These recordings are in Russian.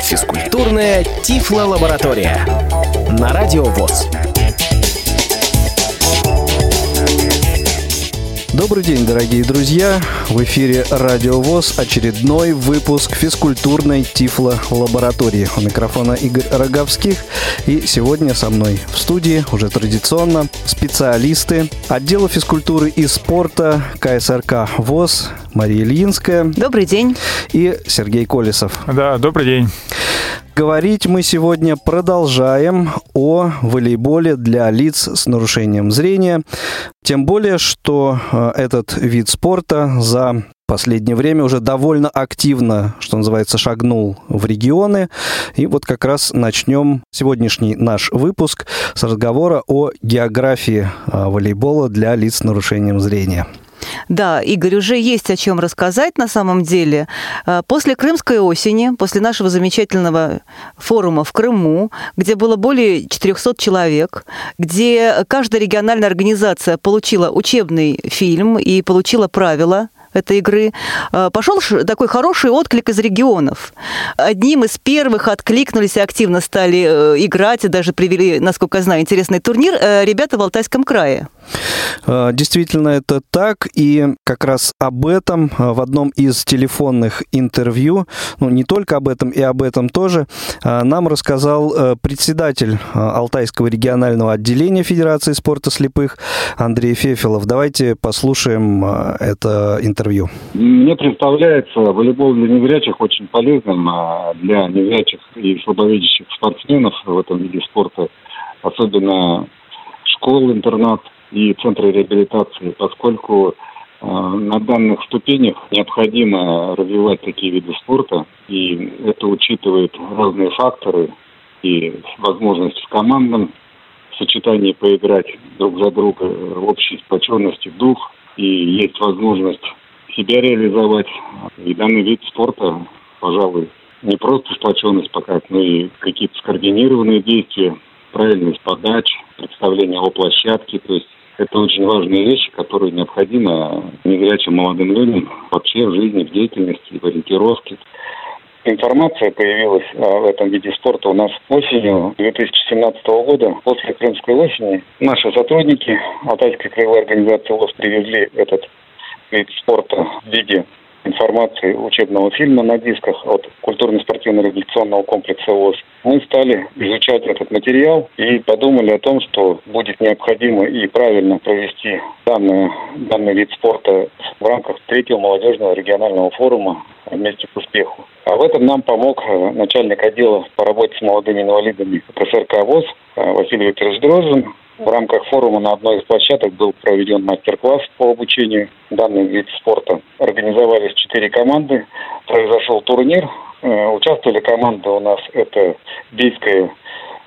Физкультурная Тифло-лаборатория на Радио ВОЗ. Добрый день, дорогие друзья! В эфире Радио ВОЗ очередной выпуск физкультурной Тифло-лаборатории. У микрофона Игорь Роговских. И сегодня со мной в студии уже традиционно специалисты отдела физкультуры и спорта КСРК ВОЗ Мария Ильинская. Добрый день. И Сергей Колесов. Да, добрый день. Говорить мы сегодня продолжаем о волейболе для лиц с нарушением зрения. Тем более, что э, этот вид спорта за последнее время уже довольно активно, что называется, шагнул в регионы. И вот как раз начнем сегодняшний наш выпуск с разговора о географии э, волейбола для лиц с нарушением зрения. Да, Игорь, уже есть о чем рассказать на самом деле. Э, после Крымской осени, после нашего замечательного форума в Крыму, где было более 400 человек, где каждая региональная организация получила учебный фильм и получила правила этой игры, э, пошел такой хороший отклик из регионов. Одним из первых откликнулись и активно стали э, играть, и даже привели, насколько я знаю, интересный турнир ребята в Алтайском крае. Действительно, это так. И как раз об этом в одном из телефонных интервью, ну не только об этом, и об этом тоже, нам рассказал председатель Алтайского регионального отделения Федерации спорта слепых Андрей Фефилов. Давайте послушаем это интервью. Мне представляется волейбол для незрячих очень полезным для незрячих и слабовидящих спортсменов в этом виде спорта, особенно школ, интернат, и центры реабилитации, поскольку э, на данных ступенях необходимо развивать такие виды спорта, и это учитывает разные факторы и возможность в командном сочетании поиграть друг за друга, общей сплоченности дух, и есть возможность себя реализовать. И данный вид спорта, пожалуй, не просто сплоченность показать, но и какие-то скоординированные действия, правильность подач, представление о площадке, то есть это очень важные вещи, которые необходимы незрячим молодым людям вообще в жизни, в деятельности, в ориентировке. Информация появилась в этом виде спорта у нас осенью 2017 года, после Крымской осени. Наши сотрудники Алтайской краевой организации ЛОС привезли этот вид спорта в виде информации учебного фильма на дисках от культурно-спортивно-революционного комплекса ВОЗ, мы стали изучать этот материал и подумали о том, что будет необходимо и правильно провести данный, данный вид спорта в рамках третьего молодежного регионального форума «Вместе к успеху». А в этом нам помог э, начальник отдела по работе с молодыми инвалидами КСРК ВОЗ э, Василий Викторович Дрожжин, в рамках форума на одной из площадок был проведен мастер-класс по обучению данных вид спорта. Организовались четыре команды, произошел турнир. Э, участвовали команды у нас это Бийская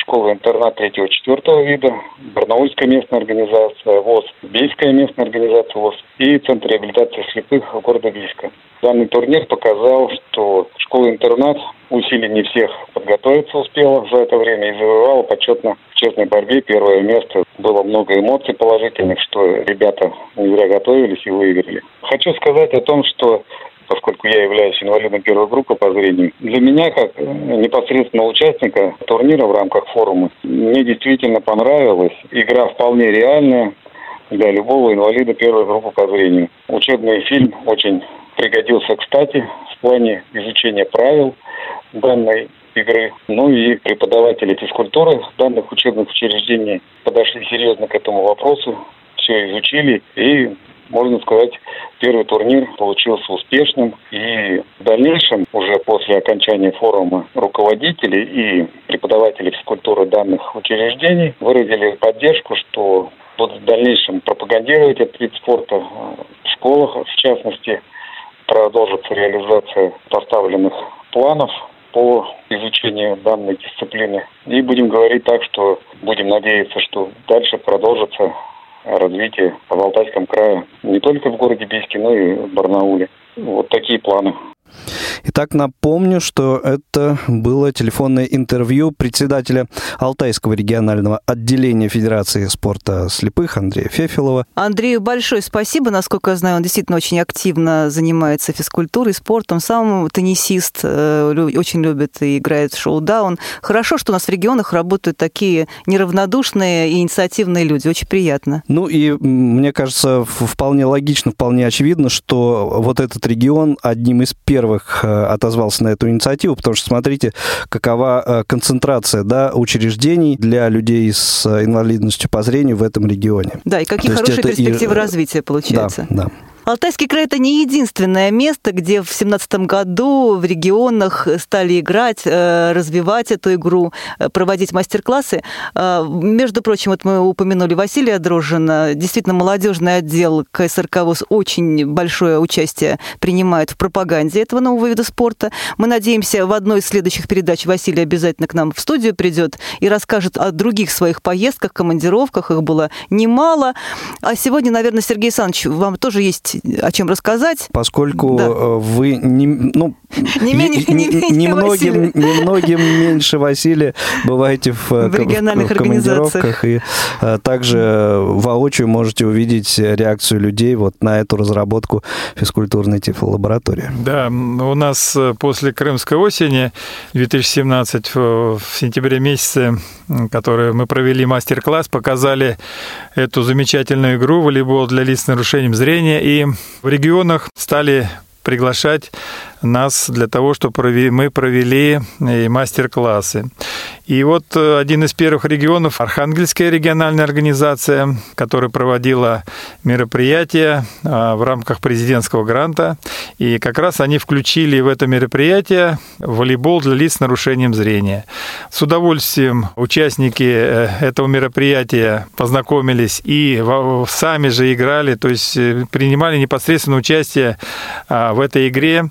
школа-интернат третьего-четвертого вида, Барнаульская местная организация ВОЗ, Бийская местная организация ВОЗ и Центр реабилитации слепых города Бийска. Данный турнир показал, что школа-интернат усилий не всех подготовиться успела за это время и завоевала почетно в честной борьбе первое место. Было много эмоций положительных, что ребята не зря готовились и выиграли. Хочу сказать о том, что поскольку я являюсь инвалидом первой группы по зрению. Для меня, как непосредственно участника турнира в рамках форума, мне действительно понравилась. Игра вполне реальная для любого инвалида первой группы по зрению. Учебный фильм очень пригодился кстати в плане изучения правил данной игры. Ну и преподаватели физкультуры данных учебных учреждений подошли серьезно к этому вопросу, все изучили и можно сказать, первый турнир получился успешным. И в дальнейшем, уже после окончания форума, руководители и преподаватели физкультуры данных учреждений выразили поддержку, что будут в дальнейшем пропагандировать этот вид спорта в школах, в частности, продолжится реализация поставленных планов по изучению данной дисциплины. И будем говорить так, что будем надеяться, что дальше продолжится развитие в Алтайском крае. Не только в городе Бийске, но и в Барнауле. Вот такие планы. Итак, напомню, что это было телефонное интервью председателя Алтайского регионального отделения Федерации спорта слепых Андрея Фефилова. Андрею большое спасибо. Насколько я знаю, он действительно очень активно занимается физкультурой, спортом. Сам теннисист, э, очень любит и играет в шоу-даун. Хорошо, что у нас в регионах работают такие неравнодушные и инициативные люди. Очень приятно. Ну и мне кажется, вполне логично, вполне очевидно, что вот этот регион одним из первых э, отозвался на эту инициативу, потому что смотрите, какова э, концентрация да, учреждений для людей с инвалидностью по зрению в этом регионе. Да, и какие То хорошие перспективы и... развития получается. Да, да. Алтайский край – это не единственное место, где в 2017 году в регионах стали играть, э, развивать эту игру, э, проводить мастер-классы. Э, между прочим, вот мы упомянули Василия Дрожжина. Действительно, молодежный отдел КСРК ВОЗ очень большое участие принимает в пропаганде этого нового вида спорта. Мы надеемся, в одной из следующих передач Василий обязательно к нам в студию придет и расскажет о других своих поездках, командировках. Их было немало. А сегодня, наверное, Сергей Александрович, вам тоже есть о чем рассказать. Поскольку да. Э, вы не, ну, не менее, не, не, немногим, немногим меньше Василия бываете в, в региональных в, в командировках и а, также воочию можете увидеть реакцию людей вот на эту разработку физкультурной тифлолаборатории. Да, у нас после Крымской осени 2017 в сентябре месяце, который мы провели мастер-класс, показали эту замечательную игру волейбол для лиц с нарушением зрения и в регионах стали приглашать нас для того, чтобы мы провели э, мастер-классы. И вот э, один из первых регионов, Архангельская региональная организация, которая проводила мероприятие а, в рамках президентского гранта. И как раз они включили в это мероприятие волейбол для лиц с нарушением зрения. С удовольствием участники э, этого мероприятия познакомились и сами же играли, то есть принимали непосредственно участие в этой игре.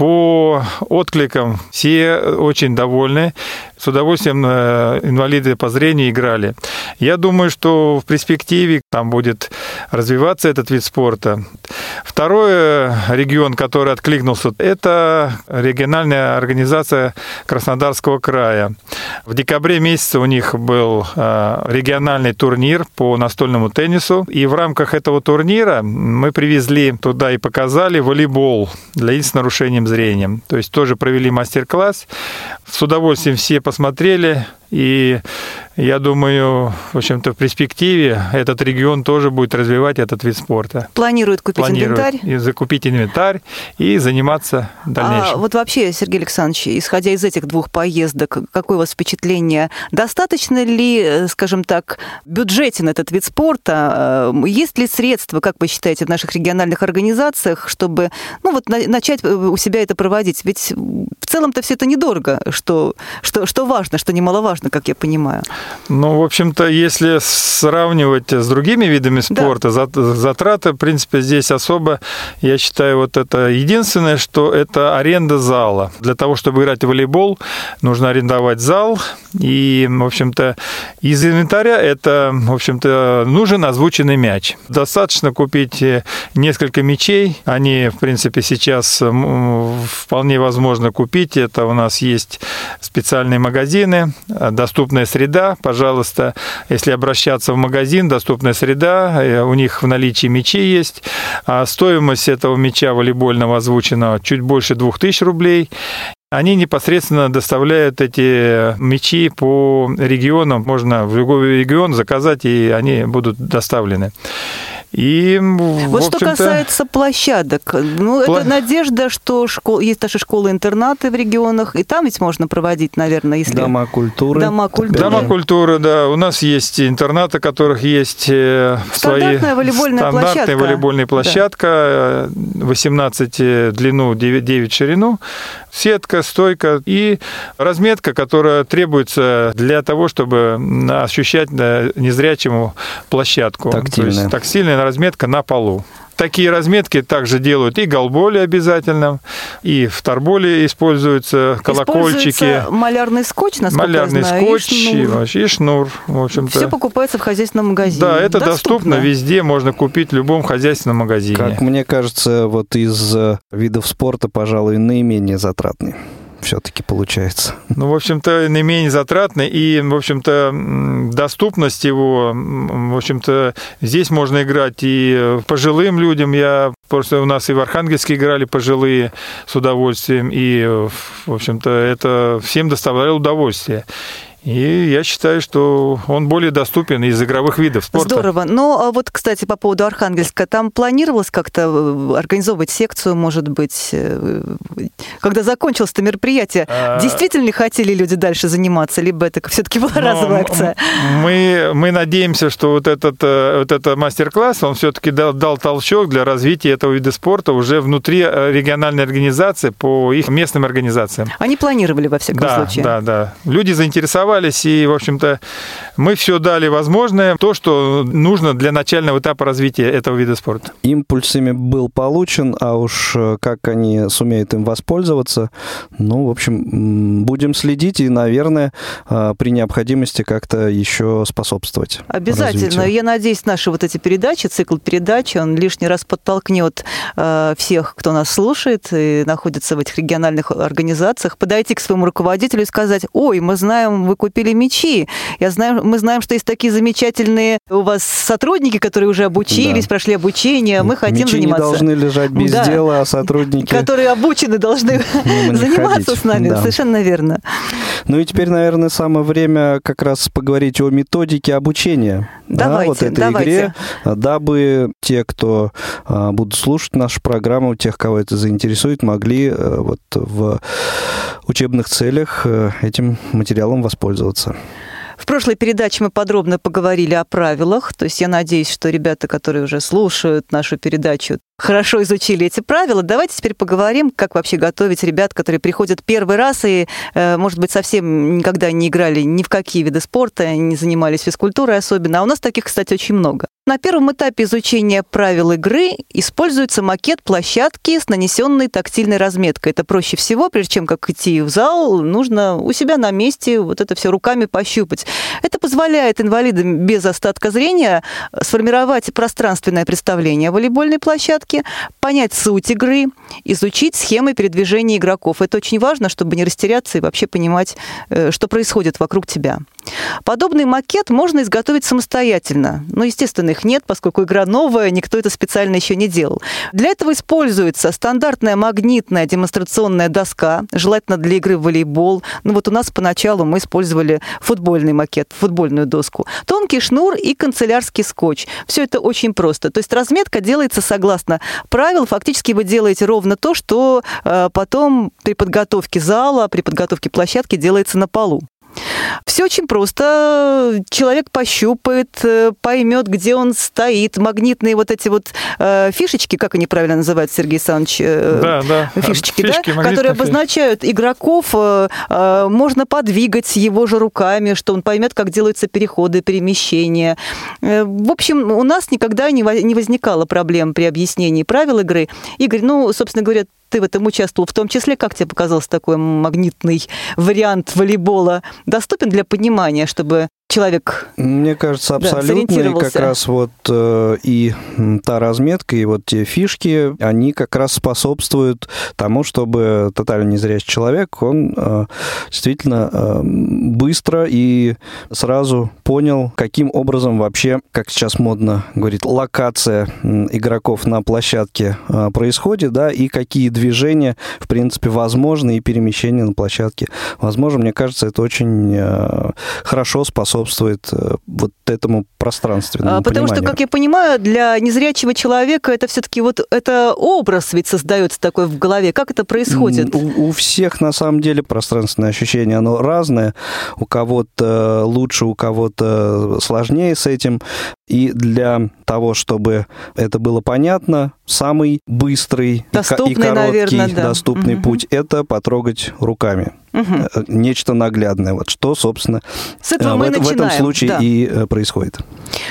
По откликам все очень довольны. С удовольствием э, инвалиды по зрению играли. Я думаю, что в перспективе там будет развиваться этот вид спорта. Второй э, регион, который откликнулся, это региональная организация Краснодарского края. В декабре месяце у них был э, региональный турнир по настольному теннису. И в рамках этого турнира мы привезли туда и показали волейбол для лиц с нарушением зрения. То есть тоже провели мастер-класс. С удовольствием все посмотрели. И я думаю, в общем-то, в перспективе этот регион тоже будет развивать этот вид спорта. Планирует купить Планирует инвентарь? И закупить инвентарь и заниматься дальнейшим. А вот вообще, Сергей Александрович, исходя из этих двух поездок, какое у вас впечатление? Достаточно ли, скажем так, бюджетен этот вид спорта? Э, есть ли средства, как вы считаете, в наших региональных организациях, чтобы ну, вот, начать у себя это проводить? Ведь в целом-то все это недорого, что, что, что важно, что немаловажно важно, как я понимаю. Ну, в общем-то, если сравнивать с другими видами спорта, да. затраты, в принципе, здесь особо, я считаю, вот это единственное, что это аренда зала. Для того, чтобы играть в волейбол, нужно арендовать зал. И, в общем-то, из инвентаря это, в общем-то, нужен озвученный мяч. Достаточно купить э, несколько мячей. Они, в принципе, сейчас вполне возможно купить. Это у нас есть специальные магазины, доступная среда, пожалуйста, если обращаться в магазин, доступная среда, э, у них в наличии мячи есть. А стоимость этого мяча волейбольного озвучена чуть больше 2000 рублей. Они непосредственно доставляют эти мячи по регионам. Можно в любой регион заказать, и они будут доставлены. И, вот что касается площадок, ну, Пла... это надежда, что школ... есть наши школы-интернаты в регионах, и там ведь можно проводить, наверное, если... Дома культуры. Дома культуры. Дома культуры, да. У нас есть интернаты, у которых есть э, стандартная свои... волейбольная стандартная площадка. волейбольная площадка, да. 18 э, длину, 9, 9 ширину, сетка, стойка и разметка, которая требуется для того, чтобы ощущать незрячему площадку. Тактильная. То есть, тактильная разметка на полу. Такие разметки также делают и голболи обязательно, и в торболе используются колокольчики. Используется малярный скотч, насколько малярный я знаю, скотч и и, шнур. вообще, и шнур, в общем-то. Все покупается в хозяйственном магазине. Да, это доступно. везде, можно купить в любом хозяйственном магазине. Как мне кажется, вот из э, видов спорта, пожалуй, наименее затратный все-таки получается. Ну, в общем-то, наименее затратный и, в общем-то, доступность его, в общем-то, здесь можно играть и пожилым людям. Я просто у нас и в Архангельске играли пожилые с удовольствием, и, в общем-то, это всем доставляло удовольствие. И я считаю, что он более доступен из игровых видов спорта. Здорово. Ну, а вот, кстати, по поводу Архангельска, там планировалось как-то э, организовывать секцию, может быть, э, когда закончилось это мероприятие? А- Действительно ли хотели люди дальше заниматься, либо это все-таки была Но разовая м- акция? Мы, мы надеемся, что вот этот, э, вот этот мастер-класс, он все-таки дал, дал толчок для развития этого вида спорта уже внутри региональной организации по их местным организациям. Они планировали, во всяком Да, случае. да, да. Люди заинтересовались, и, в общем-то, мы все дали возможное, то, что нужно для начального этапа развития этого вида спорта. Импульс ими был получен, а уж э, как они сумеют им воспользоваться, ну, в общем, будем следить и, наверное, э, при необходимости как-то еще способствовать. Обязательно. развитию. Я надеюсь, наши вот эти передачи, цикл передач, он лишний раз подтолкнет э, всех, кто нас слушает и находится в этих региональных организациях, подойти к своему руководителю и сказать, ой, мы знаем, вы купили мечи, я знаю, мы знаем, что есть такие замечательные у вас сотрудники, которые уже обучились, Да. прошли обучение, мы хотим Мечи заниматься. не должны лежать без Да. дела, а сотрудники... Которые обучены должны заниматься ходить. с нами. Да. Совершенно верно. Ну и теперь, наверное, самое время как раз поговорить о методике обучения. да, Давайте, вот этой давайте. игре, дабы те, кто а, будут слушать нашу программу, тех, кого это заинтересует, могли э, вот в учебных целях э, этим материалом воспользоваться. В прошлой передаче мы подробно поговорили о правилах, то есть я надеюсь, что ребята, которые уже слушают нашу передачу, хорошо изучили эти правила. Давайте теперь поговорим, как вообще готовить ребят, которые приходят первый раз и, э, может быть, совсем никогда не играли ни в какие виды спорта, не занимались физкультурой особенно. А у нас таких, кстати, очень много. На первом этапе изучения правил игры используется макет площадки с нанесенной тактильной разметкой. Это проще всего, прежде чем как идти в зал, нужно у себя на месте вот это все руками пощупать. Это позволяет инвалидам без остатка зрения сформировать пространственное представление о волейбольной площадке, понять суть игры, изучить схемы передвижения игроков. Это очень важно, чтобы не растеряться и вообще понимать, э, что происходит вокруг тебя. Подобный макет можно изготовить самостоятельно. Но, естественно, их нет, поскольку игра новая, никто это специально еще не делал. Для этого используется стандартная магнитная демонстрационная доска, желательно для игры в волейбол. Ну вот у нас поначалу мы использовали футбольный макет, футбольную доску. Тонкий шнур и канцелярский скотч. Все это очень просто. То есть разметка делается согласно правил. Фактически вы делаете ровно то, что э, потом при подготовке зала, при подготовке площадки делается на полу. Все очень просто. Человек пощупает, э, поймет, где он стоит. Магнитные вот эти вот э, фишечки, как они правильно называются, Сергей Александрович? э, Да, да. Фишечки, Фишки, да, которые фишки. обозначают игроков, э, э, можно подвигать его же руками, что он поймет, как делаются переходы, перемещения. Э, В общем, у нас никогда не не возникало проблем при объяснении правил игры. Игорь, ну, собственно говоря, ты в этом участвовал в том числе. Как тебе показался такой магнитный вариант волейбола? Доступен для понимания, чтобы человек... Мне кажется, Да, абсолютно. и как раз вот э, и та разметка, и вот те фишки, они как раз способствуют тому, чтобы тотально незрячий человек, он э, действительно э, быстро и сразу понял, каким образом вообще, как сейчас модно говорит, локация игроков на площадке э, происходит, да, и какие движения, в принципе, возможны, и перемещения на площадке. Возможно, мне кажется, это очень э, хорошо способствует э, вот этому пространственному А, Потому что, пониманию. как я понимаю, для незрячего человека это все-таки вот это образ ведь создается такой в голове. Как это происходит? У, у всех, на самом деле, пространственное ощущение, оно разное. У кого-то лучше, у кого-то сложнее с этим. И для того, чтобы это было понятно, самый быстрый доступный, и короткий наверное, да. доступный угу. путь – это потрогать руками. Угу. Нечто наглядное. Вот что, собственно, С этого мы в, начинаем. в этом случае да. и э, происходит.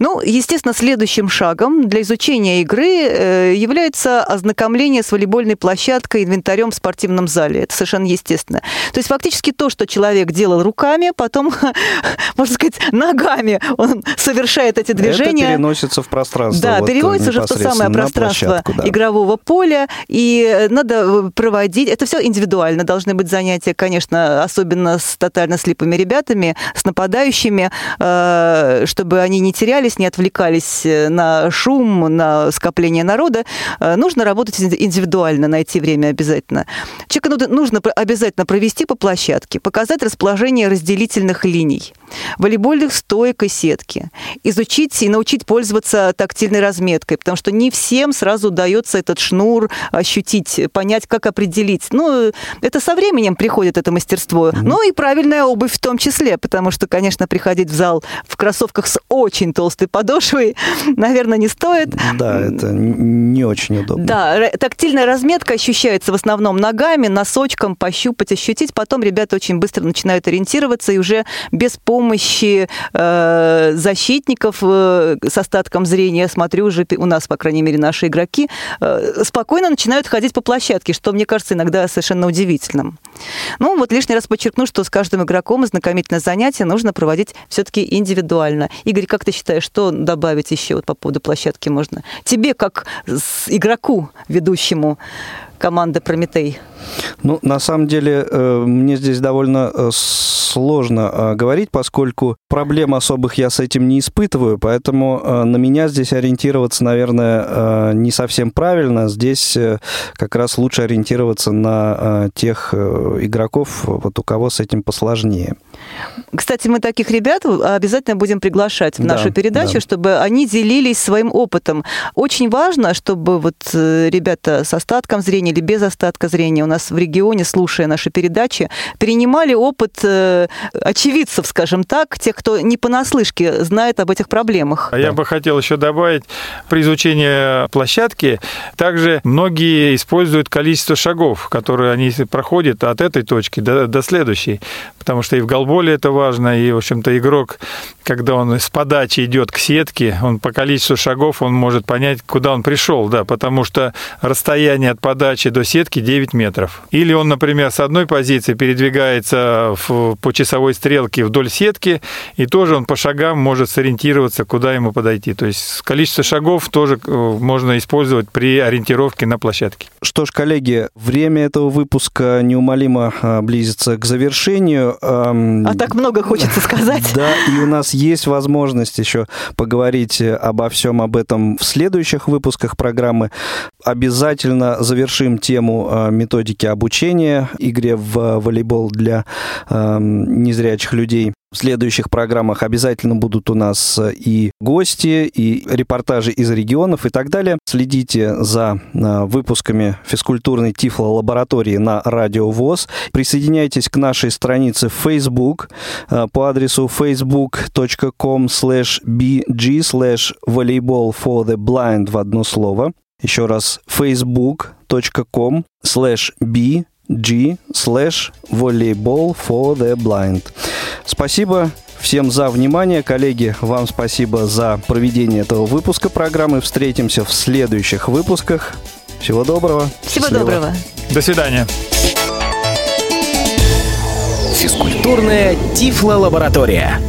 Ну, естественно, следующим шагом для изучения игры э, является ознакомление с волейбольной площадкой, инвентарем в спортивном зале. Это совершенно естественно. То есть фактически то, что человек делал руками, потом, можно сказать, ногами он совершает эти движения. Это переносится в пространство. Да, вот переводится уже в то самое пространство да. игрового поля, и надо проводить. Это все индивидуально. Должны быть занятия, конечно, особенно с тотально слепыми ребятами, с нападающими, э, чтобы они не терялись, не отвлекались э, на шум, на скопление народа. Э, нужно работать индивидуально, найти время обязательно. Человека нужно обязательно провести по площадке, показать расположение разделительных линий, волейбольных стоек и сетки, изучить и научить пользоваться тактильной разметкой, потому что не всем сразу удается этот шнур ощутить, понять, как определить. Ну, это со временем приходит это мастерство. Mm-hmm. Ну и правильная обувь в том числе, потому что, конечно, приходить в зал в кроссовках с очень толстой подошвой, наверное, не стоит. Да, это не очень удобно. Да, тактильная разметка ощущается в основном ногами, носочком, пощупать, ощутить. Потом ребята очень быстро начинают ориентироваться и уже без помощи э, защитников э, с остатком зрения, смотрю, уже у нас, по крайней мере, наши игроки э, спокойно начинают ходить по площадке, что, мне кажется, иногда совершенно удивительным. Ну, вот лишний раз подчеркну, что с каждым игроком знакомительное занятие нужно проводить все-таки индивидуально. Игорь, как ты считаешь, что добавить еще вот по поводу площадки можно? Тебе, как игроку, ведущему, команды «Прометей»? Ну, на самом деле, э, мне здесь довольно э, сложно э, говорить, поскольку проблем особых я с этим не испытываю, поэтому на меня здесь ориентироваться, наверное, не совсем правильно. Здесь как раз лучше ориентироваться на тех игроков, вот у кого с этим посложнее. Кстати, мы таких ребят обязательно будем приглашать в нашу да, передачу, да. чтобы они делились своим опытом. Очень важно, чтобы вот ребята с остатком зрения или без остатка зрения у нас в регионе, слушая наши передачи, перенимали опыт э, очевидцев, скажем так, тех, кто не понаслышке знает об этих проблемах. А я бы хотел еще добавить, при изучении площадки также многие используют количество шагов, которые они проходят от этой точки до, до следующей, потому что и в голболе это важно, и, в общем-то, игрок, когда он с подачи идет к сетке, он по количеству шагов, он может понять, куда он пришел, да, потому что расстояние от подачи до сетки 9 метров. Или он, например, с одной позиции передвигается в, по часовой стрелке вдоль сетки, и тоже он по шагам может сориентироваться, куда ему подойти. То есть количество шагов тоже э, можно использовать при ориентировке на площадке. Что ж, коллеги, время этого выпуска неумолимо а, близится к завершению. А так много хочется сказать. Да, и у нас есть возможность еще поговорить обо всем об этом в следующих выпусках программы. Обязательно завершим тему а, методики обучения игре в волейбол для незрячих людей. В следующих программах обязательно будут у нас и гости, и репортажи из регионов и так далее. Следите за а, выпусками физкультурной тифло-лаборатории на Радио ВОЗ. Присоединяйтесь к нашей странице в Facebook а, по адресу facebook.com slash bg slash volleyball for the blind в одно слово. Еще раз, facebook.com slash bg slash volleyball for the blind. Спасибо всем за внимание. Коллеги, вам спасибо за проведение этого выпуска программы. Встретимся в следующих выпусках. Всего доброго. Всего Счастливо. доброго. До свидания. Физкультурная Тифло-лаборатория.